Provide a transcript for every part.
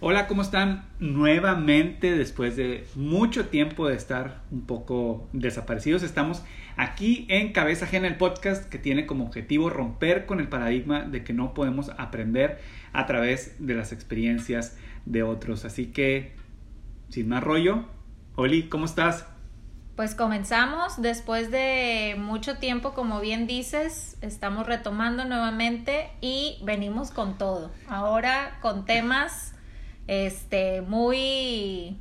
Hola, ¿cómo están? Nuevamente, después de mucho tiempo de estar un poco desaparecidos, estamos aquí en Cabeza Ajena, el podcast que tiene como objetivo romper con el paradigma de que no podemos aprender a través de las experiencias de otros. Así que, sin más rollo, Oli, ¿cómo estás? Pues comenzamos después de mucho tiempo, como bien dices, estamos retomando nuevamente y venimos con todo. Ahora con temas este, muy,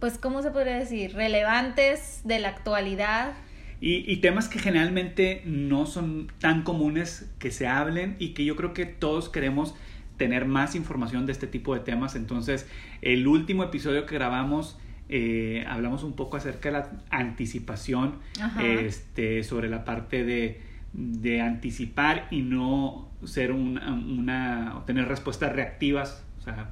pues, ¿cómo se podría decir? Relevantes de la actualidad. Y, temas que generalmente no son tan comunes que se hablen y que yo creo que todos queremos tener más información de este tipo de temas. Entonces, el último episodio que grabamos, eh, hablamos un poco acerca de la anticipación, este, sobre la parte de, de anticipar y no ser una, una, tener respuestas reactivas, o sea,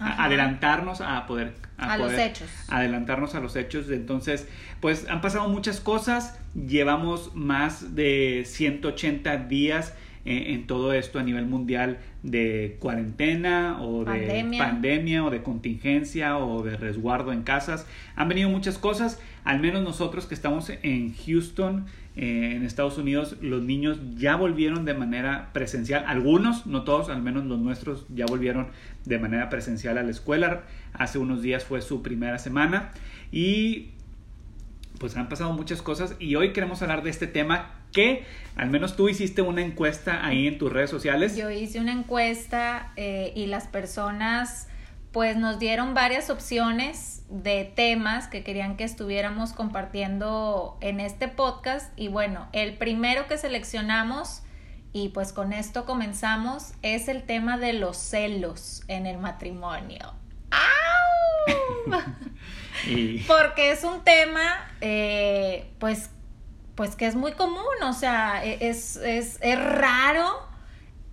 adelantarnos a poder a, los hechos. adelantarnos a los hechos. Entonces pues han pasado muchas cosas. Llevamos más de 180 días en, todo esto a nivel mundial de cuarentena o de pandemia o de contingencia o de resguardo en casas. Han venido muchas cosas al menos nosotros que estamos en Houston eh, en Estados Unidos los niños ya volvieron de manera presencial, algunos, no todos, al menos los nuestros ya volvieron de manera presencial a la escuela. Hace unos días fue su primera semana y pues han pasado muchas cosas y hoy queremos hablar de este tema que al menos tú hiciste una encuesta ahí en tus redes sociales. Yo hice una encuesta eh, y las personas pues nos dieron varias opciones de temas que querían que estuviéramos compartiendo en este podcast y bueno, el primero que seleccionamos y pues con esto comenzamos es el tema de los celos en el matrimonio. ¡Au! Porque es un tema eh, pues pues que es muy común, o sea, e-, es, es, es raro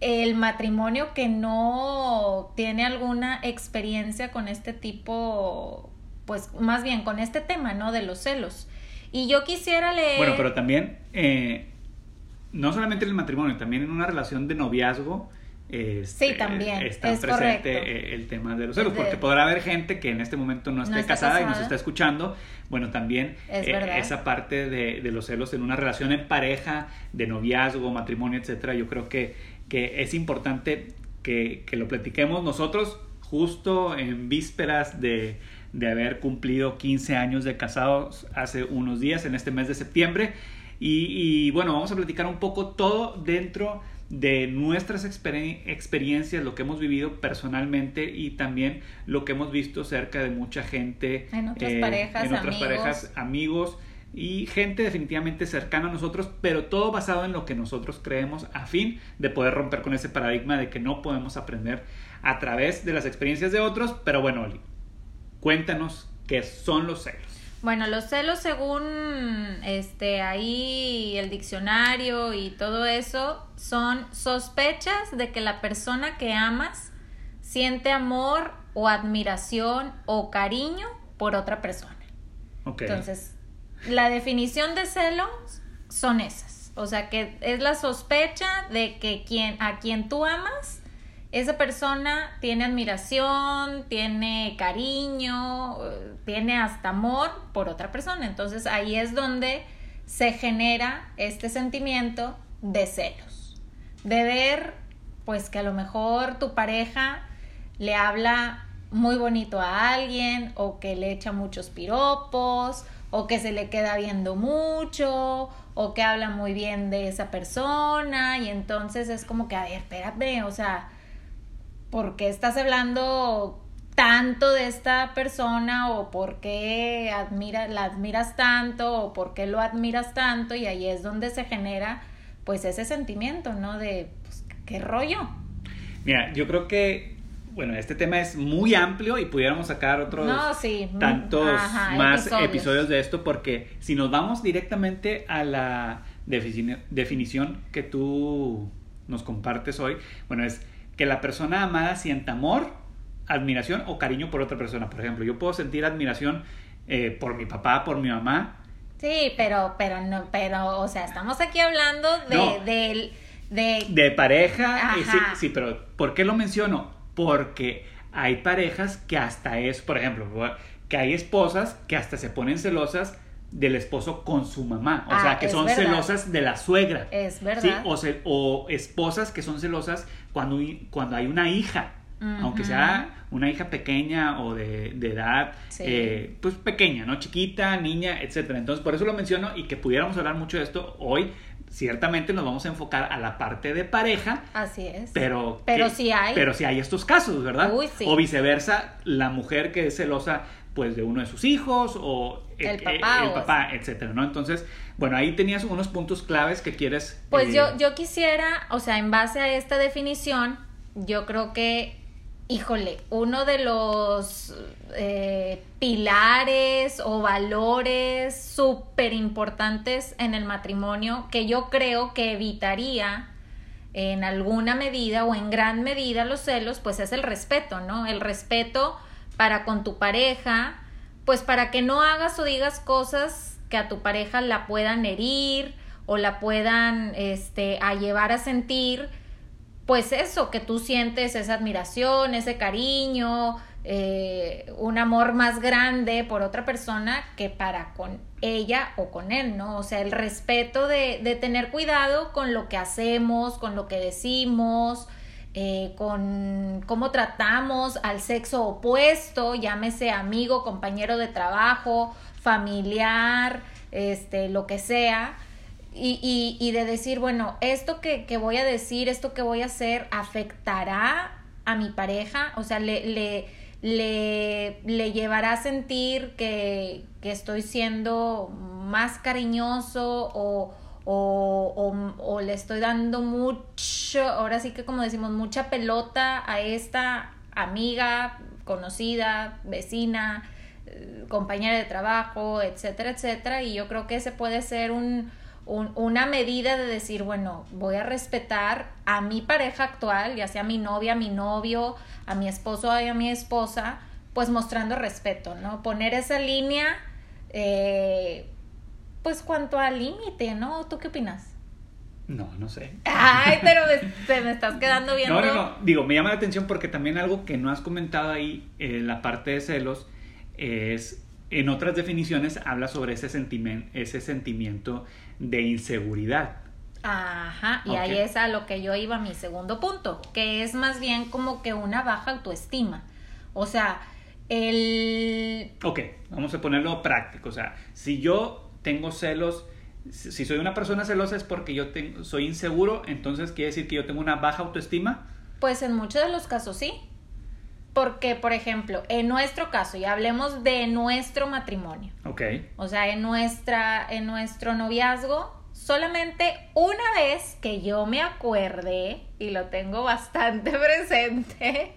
el matrimonio que no tiene alguna experiencia con este tipo, pues más bien con este tema, ¿no? De los celos. Y yo quisiera leer... Bueno, pero también, eh, no solamente en el matrimonio, también en una relación de noviazgo. Este, sí, también. Está presente eh, el tema de los celos, porque podrá haber gente que en este momento no esté casada, y nos está escuchando. Bueno, también eh, esa parte de, de, los celos en una relación en pareja, de noviazgo, matrimonio, etcétera, yo creo que que es importante que, que lo platiquemos nosotros justo en vísperas de, de, haber cumplido 15 años de casados hace unos días, en este mes de septiembre. Y, y bueno, vamos a platicar un poco todo dentro de nuestras experiencias, lo que hemos vivido personalmente y también lo que hemos visto cerca de mucha gente. En otras eh, parejas, en otras parejas, amigos y gente definitivamente cercana a nosotros, pero todo basado en lo que nosotros creemos a fin de poder romper con ese paradigma de que no podemos aprender a través de las experiencias de otros. Pero bueno, Oli, cuéntanos qué son los celos. Bueno, los celos según este ahí el diccionario y todo eso son sospechas de que la persona que amas siente amor o admiración o cariño por otra persona. Okay. Entonces, la definición de celos son esas. O sea, que es la sospecha de que quien, a quien tú amas, esa persona tiene admiración, tiene cariño, tiene hasta amor por otra persona. Entonces ahí es donde se genera este sentimiento de celos. De ver, pues que a lo mejor tu pareja le habla muy bonito a alguien o que le echa muchos piropos o que se le queda viendo mucho, o que habla muy bien de esa persona, y entonces es como que, a ver, espérate, o sea, ¿por qué estás hablando tanto de esta persona o por qué admira, la admiras tanto o por qué lo admiras tanto y ahí es donde se genera pues ese sentimiento, ¿no? De, pues, ¿qué rollo? Mira, yo creo que bueno, este tema es muy amplio y pudiéramos sacar otros tantos más episodios. de esto porque si nos vamos directamente a la definición que tú nos compartes hoy, bueno, es que la persona amada sienta amor, admiración o cariño por otra persona. Por ejemplo, yo puedo sentir admiración eh, por mi papá, por mi mamá. Sí, pero, pero no, pero, o sea, estamos aquí hablando de, de, de, pareja. sí, sí, pero ¿por qué lo menciono? Porque hay parejas que hasta es, por ejemplo, que hay esposas que hasta se ponen celosas del esposo con su mamá. O Ah, sea, que son verdad. celosas de la suegra. Es verdad. ¿sí? O, se- o esposas que son celosas cuando, cuando hay una hija. Aunque sea una hija pequeña o de, de edad, Sí. eh, pues pequeña, ¿no? Chiquita, niña, etcétera. Entonces, por eso lo menciono y que pudiéramos hablar mucho de esto hoy. Ciertamente nos vamos a enfocar a la parte de pareja, Así es. pero, Pero que- sí hay. Pero sí hay estos casos, ¿verdad? Uy, sí. O viceversa, la mujer que es celosa pues de uno de sus hijos o El eh, papá el papá, etcétera, ¿no? Entonces, bueno, ahí tenías unos puntos claves que quieres Pues eh, yo, yo quisiera, o sea, en base a esta definición, yo creo que, híjole, uno de los eh, pilares o valores súper importantes en el matrimonio que yo creo que evitaría en alguna medida o en gran medida los celos, pues es el respeto, ¿no? El respeto para con tu pareja, pues para que no hagas o digas cosas que a tu pareja la puedan herir o la puedan este a llevar a sentir pues eso, que tú sientes esa admiración, ese cariño, eh, un amor más grande por otra persona que para con ella o con él, ¿no? O sea, el respeto de, de tener cuidado con lo que hacemos, con lo que decimos, eh, con cómo tratamos al sexo opuesto, llámese amigo, compañero de trabajo, familiar, este, lo que sea. Y, y, y de decir, bueno, esto que, que voy a decir, esto que voy a hacer, afectará a mi pareja, o sea, le, le, le, le llevará a sentir que, que estoy siendo más cariñoso o, o, o, o le estoy dando mucho, ahora sí que como decimos, mucha pelota a esta amiga, conocida, vecina, eh, compañera de trabajo, etcétera, etcétera. Y yo creo que ese puede ser un, un- una medida de decir, bueno, voy a respetar a mi pareja actual, ya sea mi novia, mi novio, a mi esposo y a mi esposa, pues mostrando respeto, ¿no? Poner esa línea, eh, pues cuanto al límite, ¿no? ¿Tú qué opinas? No, no sé. Ay, pero me, te me estás quedando viendo. No, no, no. Digo, me llama la atención porque también algo que no has comentado ahí, eh, la parte de celos, es en otras definiciones habla sobre ese, sentimen- ese sentimiento de inseguridad. Ajá, y ahí es a lo que yo iba, mi segundo punto, que es más bien como que una baja autoestima. O sea, el... Ok, vamos a ponerlo práctico. O sea, si yo tengo celos, si si soy una persona celosa es porque yo tengo, soy inseguro, entonces quiere decir que yo tengo una baja autoestima. Pues en muchos de los casos sí. Porque, por ejemplo, en nuestro caso, y hablemos de nuestro matrimonio, Ok. o sea, en, nuestra, en nuestro noviazgo, solamente una vez que yo me acuerde, y lo tengo bastante presente,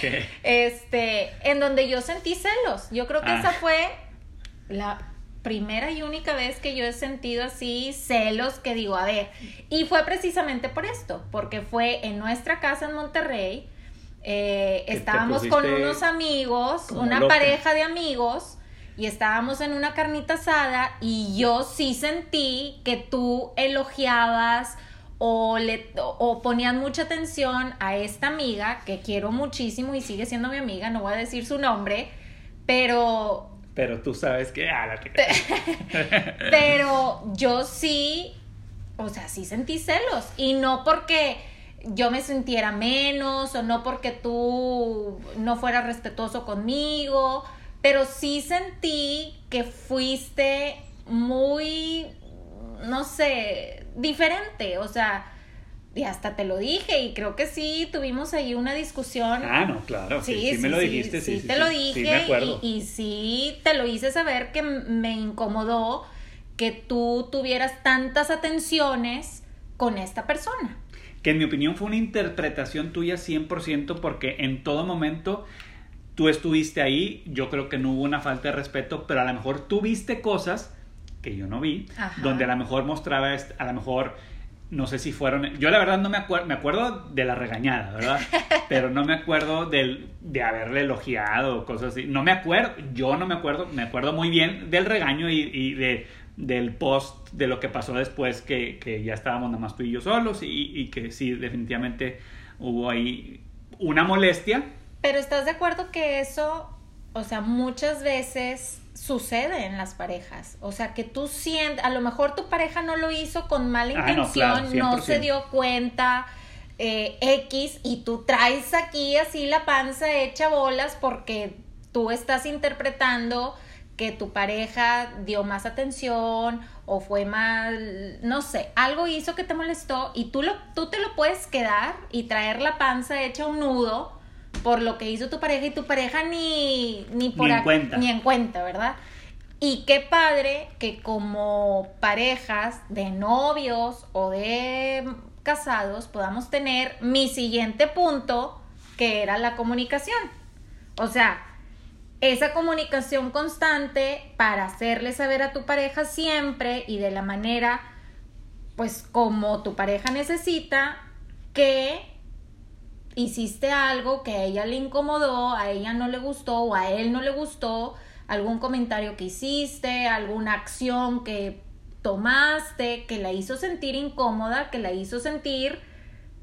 ¿Qué? este, en donde yo sentí celos. Yo creo que Ah. esa fue la primera y única vez que yo he sentido así celos que digo, a ver, y fue precisamente por esto, porque fue en nuestra casa en Monterrey, eh, estábamos con unos amigos, como una loca. pareja de amigos, y estábamos en una carnita asada y yo sí sentí que tú elogiabas o, le, o, ponían mucha atención a esta amiga que quiero muchísimo y sigue siendo mi amiga, no voy a decir su nombre, pero Pero tú sabes que... Ah, la pero yo sí, o sea, sí sentí celos. Y no porque yo me sintiera menos o no porque tú no fueras respetuoso conmigo, pero sí sentí que fuiste muy, no sé, diferente. O sea, y hasta te lo dije y creo que sí tuvimos ahí una discusión. Ah, no, claro. Sí, sí, me lo dijiste. Sí, sí, te sí, lo sí, dije me acuerdo. y, y sí te lo hice saber que me incomodó que tú tuvieras tantas atenciones con esta persona. Que en mi opinión fue una interpretación tuya 100% porque en todo momento tú estuviste ahí, yo creo que no hubo una falta de respeto, pero a lo mejor tú viste cosas que yo no vi, Ajá. donde a lo mejor mostraba, a lo mejor, no sé si fueron, yo la verdad no me acuerdo, me acuerdo de la regañada, ¿verdad? Pero no me acuerdo del, de haberle elogiado o cosas así, no me acuerdo, yo no me acuerdo, me acuerdo muy bien del regaño y, y de, del post, de lo que pasó después, que, que ya estábamos nada más tú y yo solos y, y que sí, definitivamente hubo ahí una molestia. Pero estás de acuerdo que eso, o sea, muchas veces sucede en las parejas. O sea, que tú sientes, a lo mejor tu pareja no lo hizo con mala Ah, no, intención, claro, no se 100%. dio cuenta. eh, X y tú traes aquí así la panza hecha bolas porque tú estás interpretando que tu pareja dio más atención o fue mal, no sé, algo hizo que te molestó y tú, lo, tú te lo puedes quedar y traer la panza hecha un nudo por lo que hizo tu pareja y tu pareja ni, ni por Ni en cuenta. ni en cuenta, ¿verdad? Y qué padre que como parejas de novios o de casados podamos tener mi siguiente punto, que era la comunicación. O sea, esa comunicación constante para hacerle saber a tu pareja siempre y de la manera, pues como tu pareja necesita, que hiciste algo que a ella le incomodó, a ella no le gustó o a él no le gustó, algún comentario que hiciste, alguna acción que tomaste, que la hizo sentir incómoda, que la hizo sentir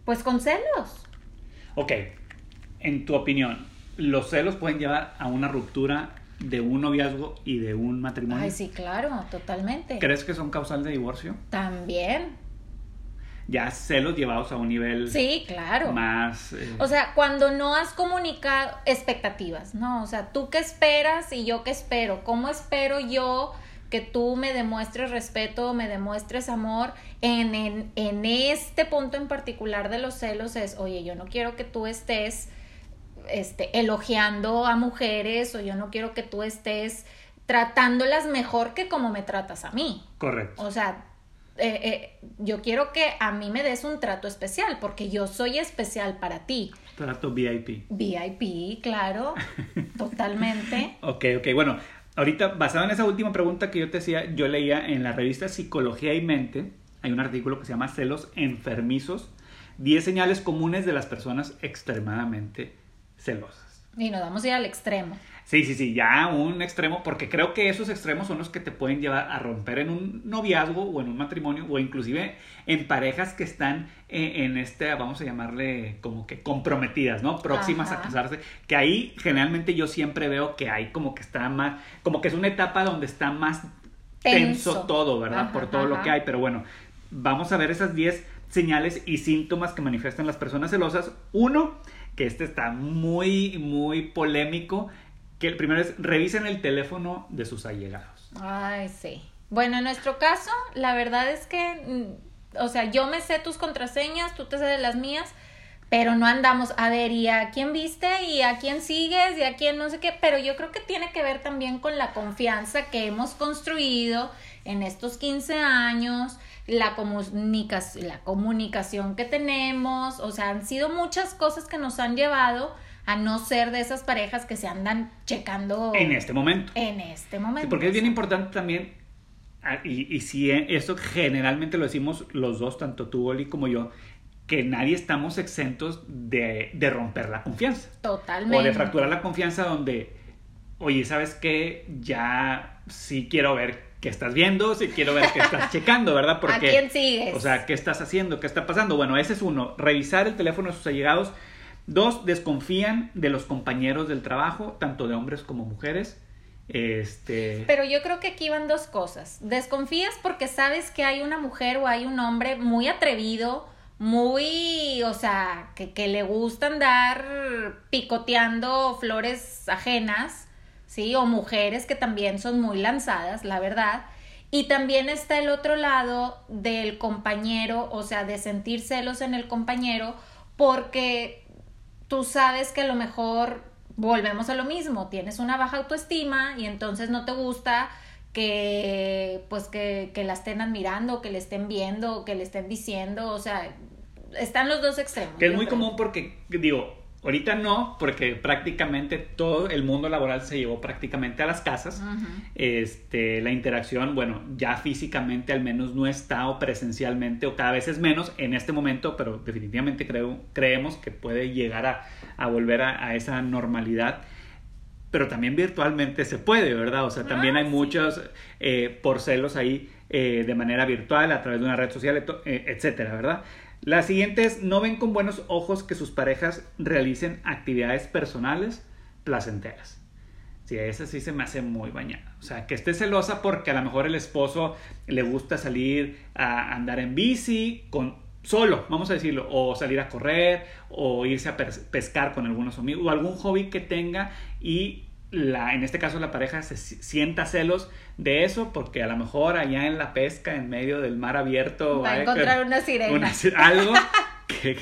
pues con celos. Ok, en tu opinión, ¿los celos pueden llevar a una ruptura de un noviazgo y de un matrimonio? Ay, sí, claro, totalmente. ¿Crees que son causal de divorcio? También. Ya celos llevados a un nivel Sí, claro. más... eh, O sea, cuando no has comunicado expectativas, ¿no? O sea, tú qué esperas y yo qué espero. ¿Cómo espero yo que tú me demuestres respeto, me demuestres amor? En, en, en este punto en particular de los celos es, oye, yo no quiero que tú estés este, elogiando a mujeres o yo no quiero que tú estés tratándolas mejor que como me tratas a mí. correcto. O sea, eh, eh, yo quiero que a mí me des un trato especial porque yo soy especial para ti. Trato VIP. VIP, claro, totalmente. Ok, ok, bueno, ahorita basado en esa última pregunta que yo te decía, yo leía en la revista Psicología y Mente, hay un artículo que se llama Celos enfermizos, 10 señales comunes de las personas extremadamente celosas. Y nos vamos a ir al extremo. Sí, sí, sí, ya un extremo, porque creo que esos extremos son los que te pueden llevar a romper en un noviazgo o en un matrimonio o inclusive en parejas que están en, en este, vamos a llamarle como que comprometidas, ¿no? Próximas Ajá. a casarse, que ahí generalmente yo siempre veo que hay como que está más, como que es una etapa donde está más tenso, Tenso. todo, ¿verdad? Ajá, Por todo lo que hay, pero bueno, vamos a ver esas 10 señales y síntomas que manifiestan las personas celosas. Uno, que este está muy, muy polémico, que el primero es revisen el teléfono de sus allegados. Ay, sí. Bueno, en nuestro caso, la verdad es que, mm, o sea, yo me sé tus contraseñas, tú te sé de las mías, pero no andamos a ver, ¿y a quién viste? ¿Y a quién sigues? ¿Y a quién no sé qué? Pero yo creo que tiene que ver también con la confianza que hemos construido en estos 15 años, la, comunica- la comunicación que tenemos, o sea, han sido muchas cosas que nos han llevado a no ser de esas parejas que se andan checando En este momento. en este momento. Sí, porque es bien importante también, ah, y, y si eso generalmente lo decimos los dos, tanto tú, Oli, como yo, que nadie estamos exentos de, de romper la confianza. Totalmente. O de fracturar la confianza donde, oye, ¿sabes qué? Ya sí quiero ver qué estás viendo, sí quiero ver qué estás checando, ¿verdad? Porque, ¿A quién sigues? O sea, ¿qué estás haciendo? ¿Qué está pasando? Bueno, ese es uno, revisar el teléfono de sus allegados. Dos, desconfían de los compañeros del trabajo, tanto de hombres como mujeres. Este... Pero yo creo que aquí van dos cosas. Desconfías porque sabes que hay una mujer o hay un hombre muy atrevido, muy, o sea, que, que le gusta andar picoteando flores ajenas, ¿sí? O mujeres que también son muy lanzadas, la verdad. Y también está el otro lado del compañero, o sea, de sentir celos en el compañero, porque tú sabes que a lo mejor volvemos a lo mismo, tienes una baja autoestima y entonces no te gusta que pues que, que la estén admirando, que le estén viendo, que le estén diciendo, o sea, están los dos extremos. Que es muy creo. común porque, digo, ahorita no, porque prácticamente todo el mundo laboral se llevó prácticamente a las casas. Este, la interacción, bueno, ya físicamente al menos no está o presencialmente o cada vez es menos en este momento, pero definitivamente creo, creemos que puede llegar a, a volver a, a esa normalidad. Pero también virtualmente se puede, ¿verdad? O sea, también Ah, hay sí. muchos eh, por celos ahí eh, de manera virtual, a través de una red social, eh, etcétera, ¿verdad? La siguiente es, no ven con buenos ojos que sus parejas realicen actividades personales placenteras. Sí, esa sí se me hace muy bañada. O sea, que esté celosa porque a lo mejor el esposo le gusta salir a andar en bici con solo, vamos a decirlo, o salir a correr, o irse a pescar con algunos amigos, o algún hobby que tenga y la, en este caso la pareja se sienta celos de eso porque a lo mejor allá en la pesca, en medio del mar abierto, va a encontrar una sirena. algo que,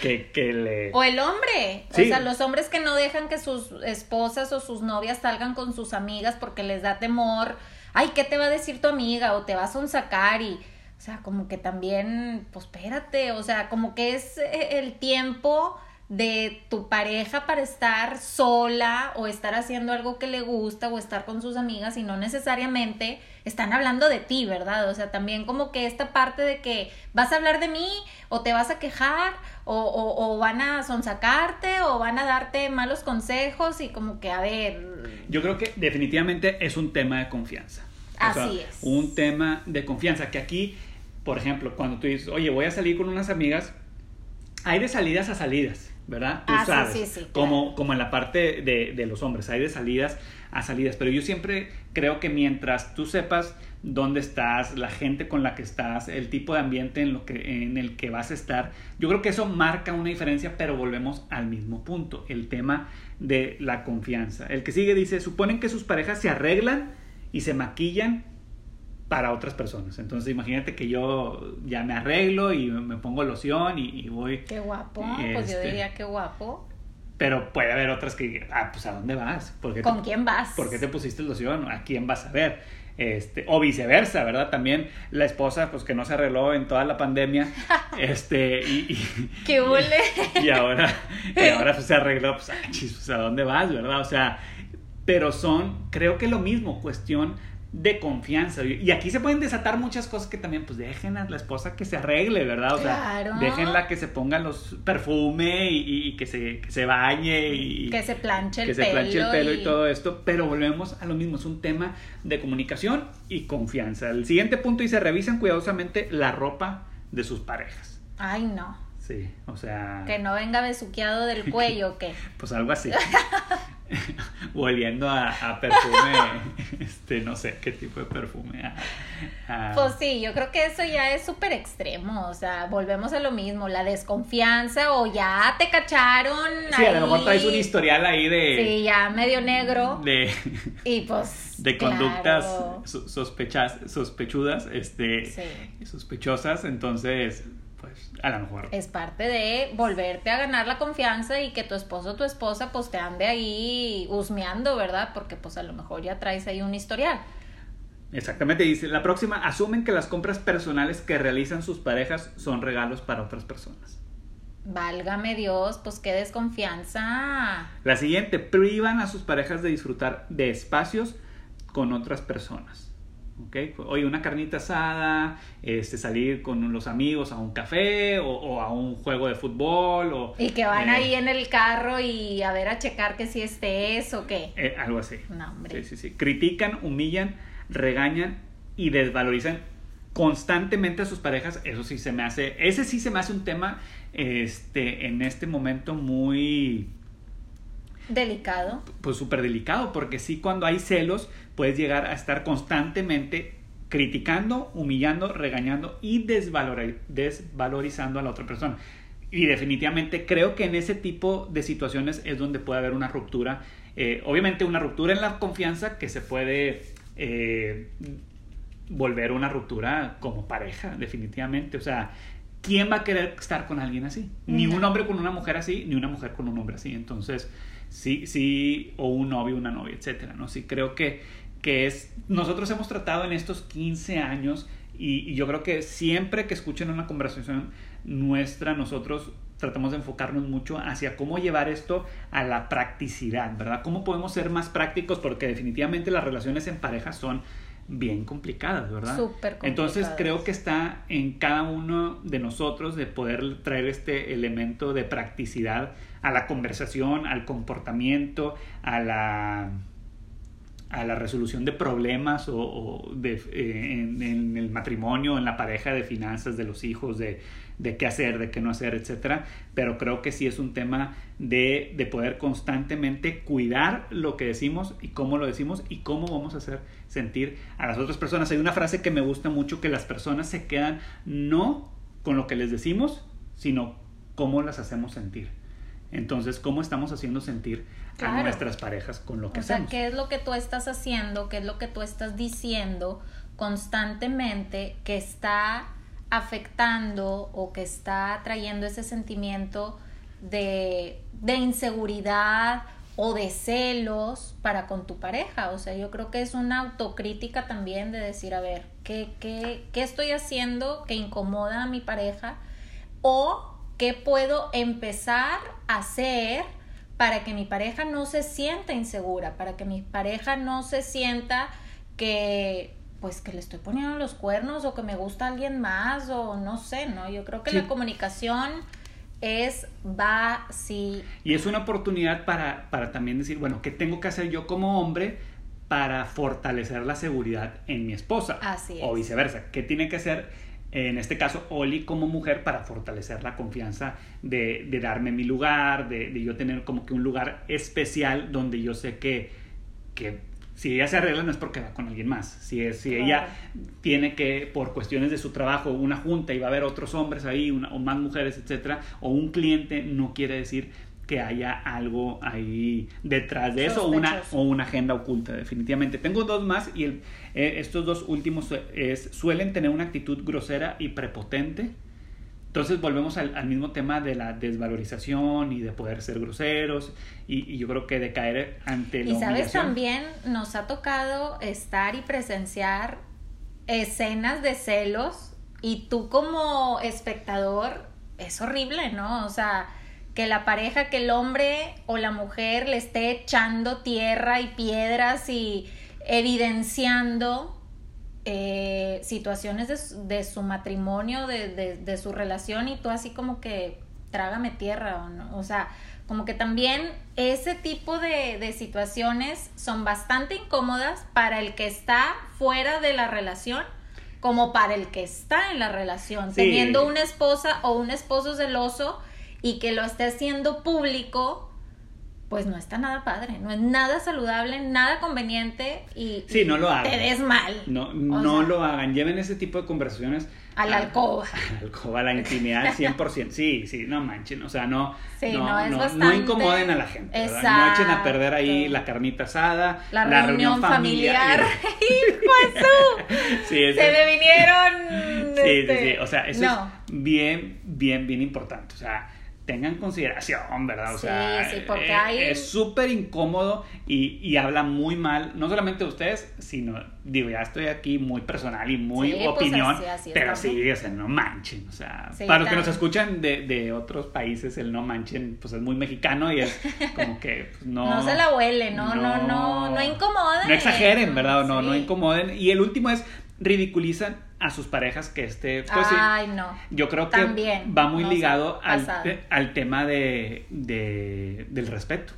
que, que, le... O el hombre, o sea, los hombres que no dejan que sus esposas o sus novias salgan con sus amigas porque les da temor, ay, ¿qué te va a decir tu amiga? O te vas a sacar y... O sea, como que también, pues espérate, o sea, como que es eh, el tiempo de tu pareja para estar sola o estar haciendo algo que le gusta o estar con sus amigas y no necesariamente están hablando de ti, ¿verdad? O sea, también como que esta parte de que vas a hablar de mí o te vas a quejar o, o, van a sonsacarte o van a darte malos consejos y como que a ver... Yo creo que definitivamente es un tema de confianza. Así es. Un tema de confianza que aquí, por ejemplo, cuando tú dices, oye, voy a salir con unas amigas, hay de salidas a salidas. ¿Verdad? Tú ah, sabes, como, como en la parte de, de, los hombres, hay de salidas a salidas, pero yo siempre creo que mientras tú sepas dónde estás, la gente con la que estás, el tipo de ambiente en, lo que, en el que vas a estar, yo creo que eso marca una diferencia, pero volvemos al mismo punto, el tema de la confianza. El que sigue dice, suponen que sus parejas se arreglan y se maquillan para otras personas. Entonces imagínate que yo ya me arreglo y me pongo loción y, voy... Qué guapo, pues yo este, diría qué guapo. Pero puede haber otras que, ah, pues ¿a dónde vas? ¿Con quién vas? ¿Por qué te pusiste loción? ¿A quién vas a ver? Este, o viceversa, ¿verdad? También la esposa, pues que no se arregló en toda la pandemia, este, y... ¡Qué huele! Y, ahora, y ahora pues, se arregló, pues, ah, pues, ¿a dónde vas, verdad? O sea, pero son, creo que lo mismo, cuestión de confianza. Y aquí se pueden desatar muchas cosas que también, pues dejen a la esposa que se arregle, ¿verdad? O sea, déjenla que se ponga los perfume y, que, se, que se bañe y que se planche el que pelo. se planche el pelo y... todo esto. Pero volvemos a lo mismo, es un tema de comunicación y confianza. El siguiente punto dice, revisen cuidadosamente la ropa de sus parejas. Ay, no. Sí, o sea... Que no venga besuqueado del cuello, ¿o qué? pues algo así. oliendo a, perfume, este, no sé qué tipo de perfume. Pues sí, yo creo que eso ya es súper extremo, o sea, volvemos a lo mismo, la desconfianza o ya te cacharon. Sí, a lo mejor traes un historial ahí de... Sí, ya medio negro. De... Y pues... De conductas sospechas, sospechudas, este, sospechosas, entonces pues a lo mejor. Es parte de volverte a ganar la confianza y que tu esposo o tu esposa pues te ande ahí husmeando, ¿verdad? Porque pues a lo mejor ya traes ahí un historial. Exactamente, dice, la próxima, asumen que las compras personales que realizan sus parejas son regalos para otras personas. Válgame Dios, pues qué desconfianza. La siguiente, privan a sus parejas de disfrutar de espacios con otras personas. ¿Okay? Oye, una carnita asada, este, salir con los amigos a un café o, a un juego de fútbol. O, y que van eh, ahí en el carro y a ver a checar que si este es o qué. Eh, algo así. No, hombre. Sí, sí, sí. Critican, humillan, regañan y desvalorizan constantemente a sus parejas. Eso sí se me hace, ese sí se me hace un tema este, en este momento muy Delicado. Pues súper delicado, porque sí cuando hay celos puedes llegar a estar constantemente criticando, humillando, regañando y desvalorizando a la otra persona. Y definitivamente creo que en ese tipo de situaciones es donde puede haber una ruptura. Eh, obviamente una ruptura en la confianza que se puede eh, volver una ruptura como pareja, definitivamente. O sea, ¿quién va a querer estar con alguien así? Ni un hombre con una mujer así, ni una mujer con un hombre así. Entonces, sí, sí, o un novio, una novia, etcétera, ¿no? Sí, creo que, que es, nosotros hemos tratado en estos 15 años y, yo creo que siempre que escuchen una conversación nuestra, nosotros tratamos de enfocarnos mucho hacia cómo llevar esto a la practicidad, ¿verdad? ¿Cómo podemos ser más prácticos? Porque definitivamente las relaciones en pareja son bien complicadas, ¿verdad? Súper complicadas. Entonces creo que está en cada uno de nosotros de poder traer este elemento de practicidad a la conversación, al comportamiento, a la a la resolución de problemas o, de, eh, en, el matrimonio, en la pareja, de finanzas, de los hijos, de, de qué hacer, de qué no hacer, etcétera. Pero creo que sí es un tema de, de, poder constantemente cuidar lo que decimos y cómo lo decimos y cómo vamos a hacer sentir a las otras personas. Hay una frase que me gusta mucho que las personas se quedan no con lo que les decimos, sino cómo las hacemos sentir. Entonces, ¿cómo estamos haciendo sentir a nuestras parejas con lo que hacemos? O sea, ¿qué es lo que tú estás haciendo? ¿Qué es lo que tú estás diciendo constantemente que está afectando o que está trayendo ese sentimiento de, de inseguridad o de celos para con tu pareja? O sea, yo creo que es una autocrítica también de decir, a ver, ¿qué, qué, qué estoy haciendo que incomoda a mi pareja? O ¿Qué puedo empezar a hacer para que mi pareja no se sienta insegura, para que mi pareja no se sienta que pues que le estoy poniendo los cuernos o que me gusta alguien más o no sé, ¿no? Yo creo que la comunicación es básica. Y es una oportunidad para, para también decir, bueno, ¿qué tengo que hacer yo como hombre para fortalecer la seguridad en mi esposa? Así es. O viceversa, ¿qué tiene que hacer en este caso Oli como mujer para fortalecer la confianza de, de darme mi lugar, de, de, yo tener como que un lugar especial donde yo sé que, que si ella se arregla no es porque va con alguien más, si, es, si ella tiene que por cuestiones de su trabajo una junta y va a haber otros hombres ahí o más mujeres, etcétera, o un cliente no quiere decir que haya algo ahí detrás de eso o una, o una agenda oculta, definitivamente. Tengo dos más y el, eh, estos dos últimos es, suelen tener una actitud grosera y prepotente. Entonces volvemos al, mismo tema de la desvalorización y de poder ser groseros y, yo creo que de caer ante la Y sabes, también nos ha tocado estar y presenciar escenas de celos y tú como espectador es horrible, ¿no? O sea, que la pareja, que el hombre o la mujer le esté echando tierra y piedras y evidenciando eh, situaciones de, su matrimonio, de, su relación y tú así como que trágame tierra o no, o sea, como que también ese tipo de, situaciones son bastante incómodas para el que está fuera de la relación como para el que está en la relación, teniendo una esposa o un esposo celoso y que lo esté haciendo público, pues no está nada padre, no es nada saludable, nada conveniente y, sí, no lo hagan. te des mal. No, no lo hagan, lleven ese tipo de conversaciones a la alcoba. A la alcoba, a la intimidad 100%. Sí, sí, no manchen, o sea, no, sí, no, no, bastante... no, incomoden a la gente. No echen a perder ahí la carnita asada, la, reunión, familiar. sí, Se me vinieron. Sí, sí, sí, este, o sea, eso es bien, bien, bien importante. O sea, tengan consideración, ¿verdad? O sea, sí, porque hay... es súper incómodo y, y, habla muy mal, no solamente de ustedes, sino, digo, ya estoy aquí muy personal y muy pues opinión, pero sí, o sea, no manchen, o sea, para los que nos escuchan de, de, otros países, el no manchen, pues es muy mexicano y es como que pues, no... no se la huele, no, no, no, no, incomoden. No exageren, ¿verdad? No, no incomoden. Y el último es, ridiculizan a sus parejas que esté pues Ay, no. yo creo que va muy ligado al, al, tema de, de, del respeto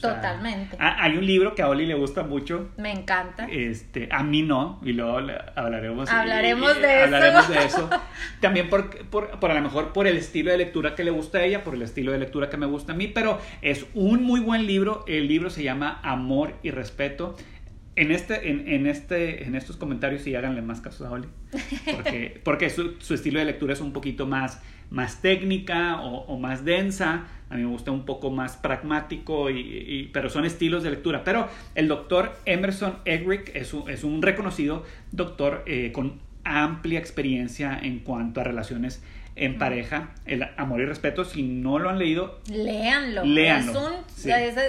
Totalmente. hay un libro que a Oli le gusta mucho. Me encanta. Este, a mí no, y luego hablaremos. Hablaremos de eso. Hablaremos de eso. También por, por, por, a lo mejor por el estilo de lectura que le gusta a ella, por el estilo de lectura que me gusta a mí, pero es un muy buen libro. El libro se llama Amor y Respeto en, este, en, en, este, en estos comentarios sí háganle más caso a Oli. Porque, porque su, su, estilo de lectura es un poquito más, más técnica o, o, más densa. A mí me gusta un poco más pragmático, y, pero son estilos de lectura. Pero el doctor Emerson Eggerick es un, es un reconocido doctor eh, con amplia experiencia en cuanto a relaciones en pareja, el amor y respeto. Si no lo han leído, léanlo. Léanlo.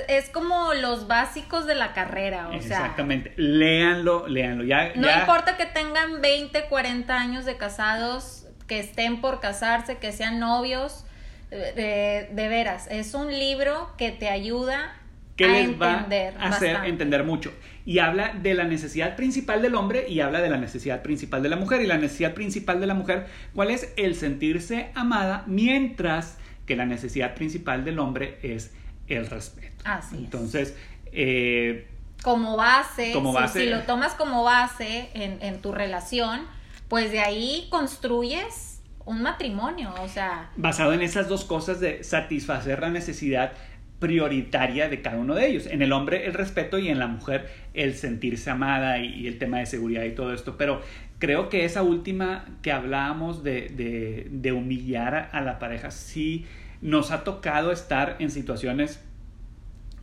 Es, como los básicos de la carrera, o Exactamente. léanlo, léanlo. Ya, no importa que tengan 20, 40 años de casados, que estén por casarse, que sean novios, de, de veras, es un libro que te ayuda que les va a hacer entender mucho. Y habla de la necesidad principal del hombre y habla de la necesidad principal de la mujer. Y la necesidad principal de la mujer, ¿cuál es? El sentirse amada, mientras que la necesidad principal del hombre es el respeto. Así Entonces, eh, como base, Como si- base. Si, lo tomas como base en, en tu relación, pues de ahí construyes un matrimonio, o sea, basado en esas dos cosas de satisfacer la necesidad prioritaria de cada uno de ellos. En el hombre el respeto y en la mujer el sentirse amada y, el tema de seguridad y todo esto. Pero creo que esa última que hablábamos de, de, de humillar a la pareja, sí nos ha tocado estar en situaciones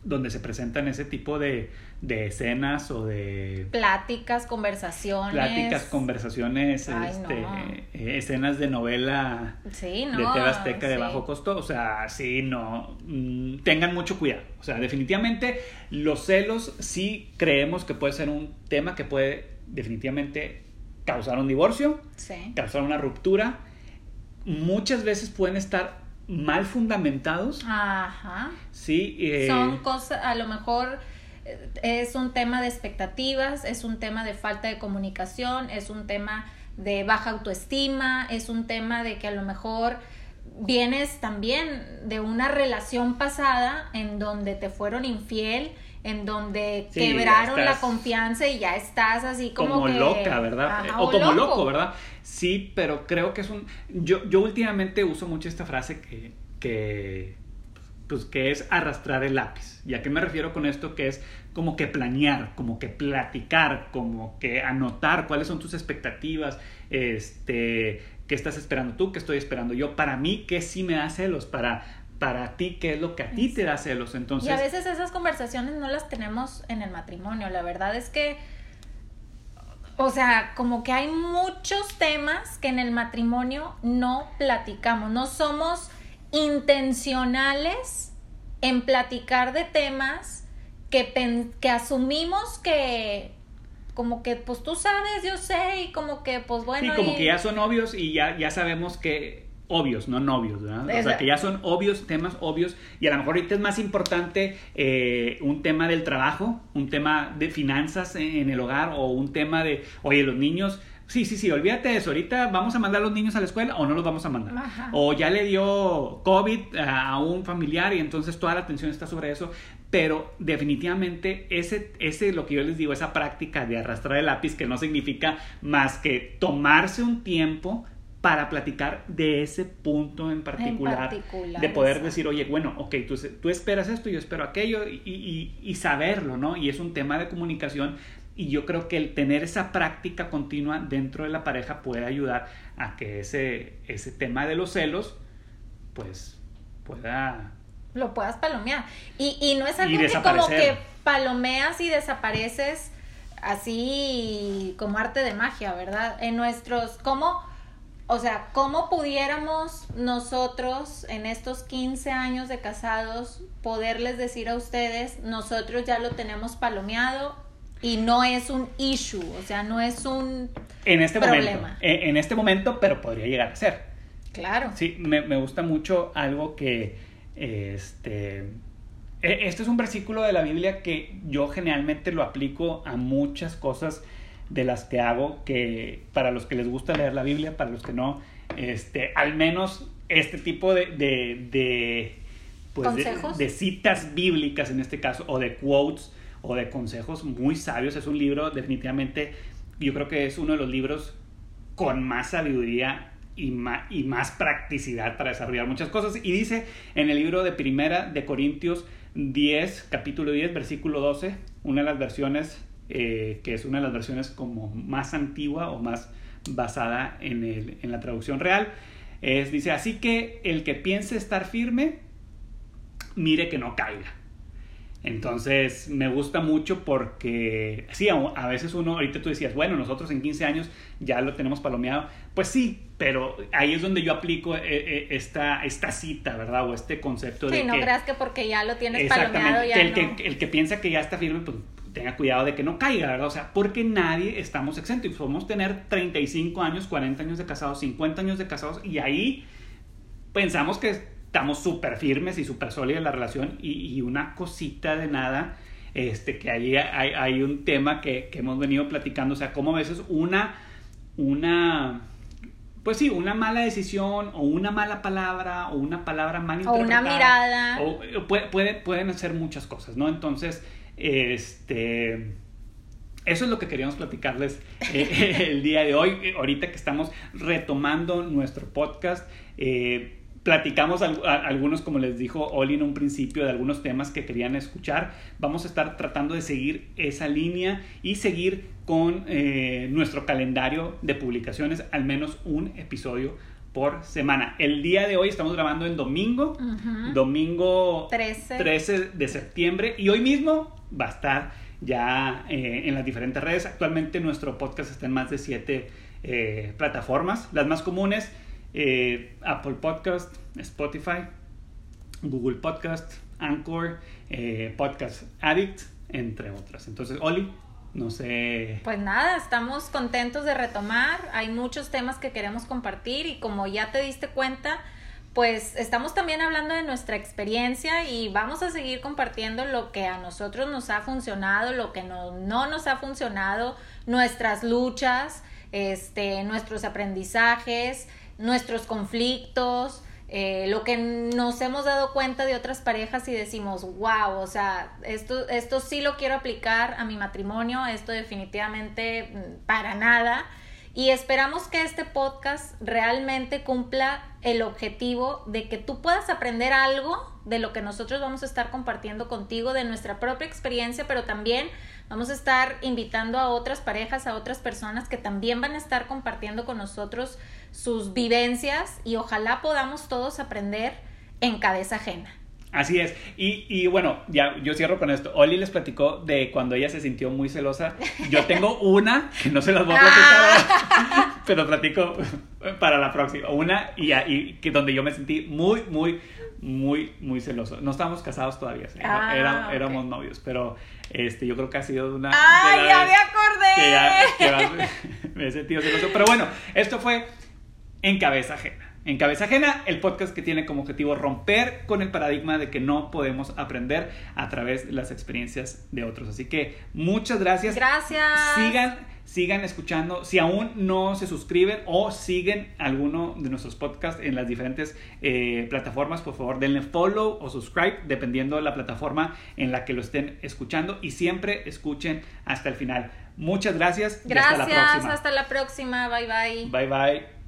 donde se presentan ese tipo de, de escenas o de pláticas, conversaciones. pláticas, conversaciones, Ay, este, no. eh, escenas de novela Sí, ¿no? de TV Azteca de bajo costo, o sea, sí, no, mm, tengan mucho cuidado, o sea, definitivamente los celos sí creemos que puede ser un tema que puede definitivamente causar un divorcio, Sí. causar una ruptura, muchas veces pueden estar mal fundamentados, Ajá. sí, eh, Son cosas, a lo mejor es un tema de expectativas, es un tema de falta de comunicación, es un tema de baja autoestima, es un tema de que a lo mejor vienes también de una relación pasada en donde te fueron infiel, en donde Sí, quebraron la confianza y ya estás así como, como que- loca, ¿verdad? Ajá, Eh, o como loco. loco, ¿verdad? Sí, pero creo que es un... Yo, yo últimamente uso mucho esta frase que, que, pues, que es arrastrar el lápiz. ¿Y a qué me refiero con esto? Que es como que planear, como que platicar, como que anotar cuáles son tus expectativas, este, qué estás esperando tú, qué estoy esperando yo. Para mí, ¿qué sí me da celos? Para, para ti, ¿qué es lo que a ti te da celos? Entonces... Y a veces esas conversaciones no las tenemos en el matrimonio. La verdad es que, o sea, como que hay muchos temas que en el matrimonio no platicamos. No somos intencionales en platicar de temas que, pen- que asumimos que como que pues tú sabes, yo sé y como que pues bueno. Sí, como y- que ya son obvios y ya, ya sabemos que obvios, no novios, ¿verdad? O sea, que ya son obvios, temas obvios y a lo mejor ahorita es más importante eh, un tema del trabajo, un tema de finanzas en, en el hogar o un tema de, oye, los niños... Sí, sí, sí, olvídate de eso. Ahorita vamos a mandar a los niños a la escuela o no los vamos a mandar. Ajá. O ya le dio COVID a un familiar y entonces toda la atención está sobre eso. Pero definitivamente ese, ese, lo que yo les digo, esa práctica de arrastrar el lápiz, que no significa más que tomarse un tiempo para platicar de ese punto en particular, particular, de poder decir, oye, bueno, ok, tú, tú esperas esto, yo espero aquello, y, y- y saberlo, ¿no? Y es un tema de comunicación, y yo creo que el tener esa práctica continua dentro de la pareja puede ayudar a que ese, ese tema de los celos, pues, pueda... lo puedas palomear. Y, y no es algo que como que palomeas y desapareces así como arte de magia, ¿verdad? En nuestros, ¿cómo? O sea, ¿cómo pudiéramos nosotros en estos 15 años de casados poderles decir a ustedes, nosotros ya lo tenemos palomeado y no es un issue, o sea, no es un... En este Problema. momento, en, este momento, pero podría llegar a ser. Claro. Sí, me, me gusta mucho algo que, este, e- este es un versículo de la Biblia que yo generalmente lo aplico a muchas cosas de las que hago, que para los que les gusta leer la Biblia, para los que no, este, al menos este tipo de, de, de, pues, de- ¿Consejos? de citas bíblicas en este caso, o de quotes, o de consejos muy sabios. Es un libro definitivamente, yo creo que es uno de los libros con más sabiduría y más, y más practicidad para desarrollar muchas cosas. Y dice en el libro de Primera de Corintios 10, capítulo 10, versículo 12, una de las versiones, eh, que es una de las versiones como más antigua o más basada en, el- en la traducción real, es, dice, así que el que piense estar firme, mire que no caiga. Entonces me gusta mucho porque, sí, a, a veces uno, ahorita tú decías, bueno, nosotros en 15 años ya lo tenemos palomeado. Pues sí, pero ahí es donde yo aplico eh, eh, esta, esta cita, ¿verdad? O este concepto de Sí, no que... creas que porque ya lo tienes palomeado ya que el, no. que el que piensa que ya está firme, pues tenga cuidado de que no caiga, ¿verdad? O sea, porque nadie estamos exentos. Y podemos tener 35 años, 40 años de casados, 50 años de casados, y ahí pensamos que estamos súper firmes y súper sólidos en la relación, y, y una cosita de nada, este, que ahí hay, hay un tema que, que hemos venido platicando, o sea, cómo a veces una, una, pues sí, una mala decisión o una mala palabra o una palabra mal O una interpretada, mirada. o- o puede, puede- pueden hacer muchas cosas, ¿no? Entonces, Este, eso es lo que queríamos platicarles eh, el día de hoy, ahorita que estamos retomando nuestro podcast. Eh, platicamos algunos, como les dijo Oli en un principio, de algunos temas que querían escuchar. Vamos a estar tratando de seguir esa línea y seguir con eh, nuestro calendario de publicaciones, al menos un episodio por semana. El día de hoy estamos grabando en domingo, domingo 13. 13. de septiembre, y hoy mismo va a estar ya eh, en las diferentes redes. Actualmente nuestro podcast está en más de siete eh, plataformas, las más comunes eh, Apple Podcast, Spotify, Google Podcast, Anchor, eh, Podcast Addict, entre otras. Entonces, Oli, no sé. Pues nada, estamos contentos de retomar. Hay muchos temas que queremos compartir y como ya te diste cuenta, pues estamos también hablando de nuestra experiencia y vamos a seguir compartiendo lo que a nosotros nos ha funcionado, lo que no, no nos ha funcionado, nuestras luchas, este, nuestros aprendizajes nuestros conflictos, eh, lo que nos hemos dado cuenta de otras parejas y decimos, wow, o sea, esto, esto sí lo quiero aplicar a mi matrimonio, esto definitivamente mm, para nada. Y esperamos que este podcast realmente cumpla el objetivo de que tú puedas aprender algo de lo que nosotros vamos a estar compartiendo contigo, de nuestra propia experiencia, pero también vamos a estar invitando a otras parejas, a otras personas que también van a estar compartiendo con nosotros sus vivencias y ojalá podamos todos aprender en cabeza ajena. Así es. Y, y, bueno, ya yo cierro con esto. Oli les platicó de cuando ella se sintió muy celosa. Yo tengo una, que no se las voy a platicar, ah. pero platico para la próxima. Una y, y, que donde yo me sentí muy, muy, muy, muy celoso. No estábamos casados todavía, ah, éramos novios, pero este, yo creo que ha sido una... ¡Ay, ya me acordé! me he sentido celoso. Pero bueno, esto fue en cabeza ajena. En Cabeza Ajena, el podcast que tiene como objetivo romper con el paradigma de que no podemos aprender a través de las experiencias de otros. Así que muchas gracias. Gracias. Sigan, sigan escuchando. Si aún no se suscriben o siguen alguno de nuestros podcasts en las diferentes eh, plataformas, por favor denle follow o subscribe, dependiendo de la plataforma en la que lo estén escuchando. Y siempre escuchen hasta el final. Muchas gracias. Gracias. hasta la próxima. Hasta la próxima. Bye bye. Bye bye.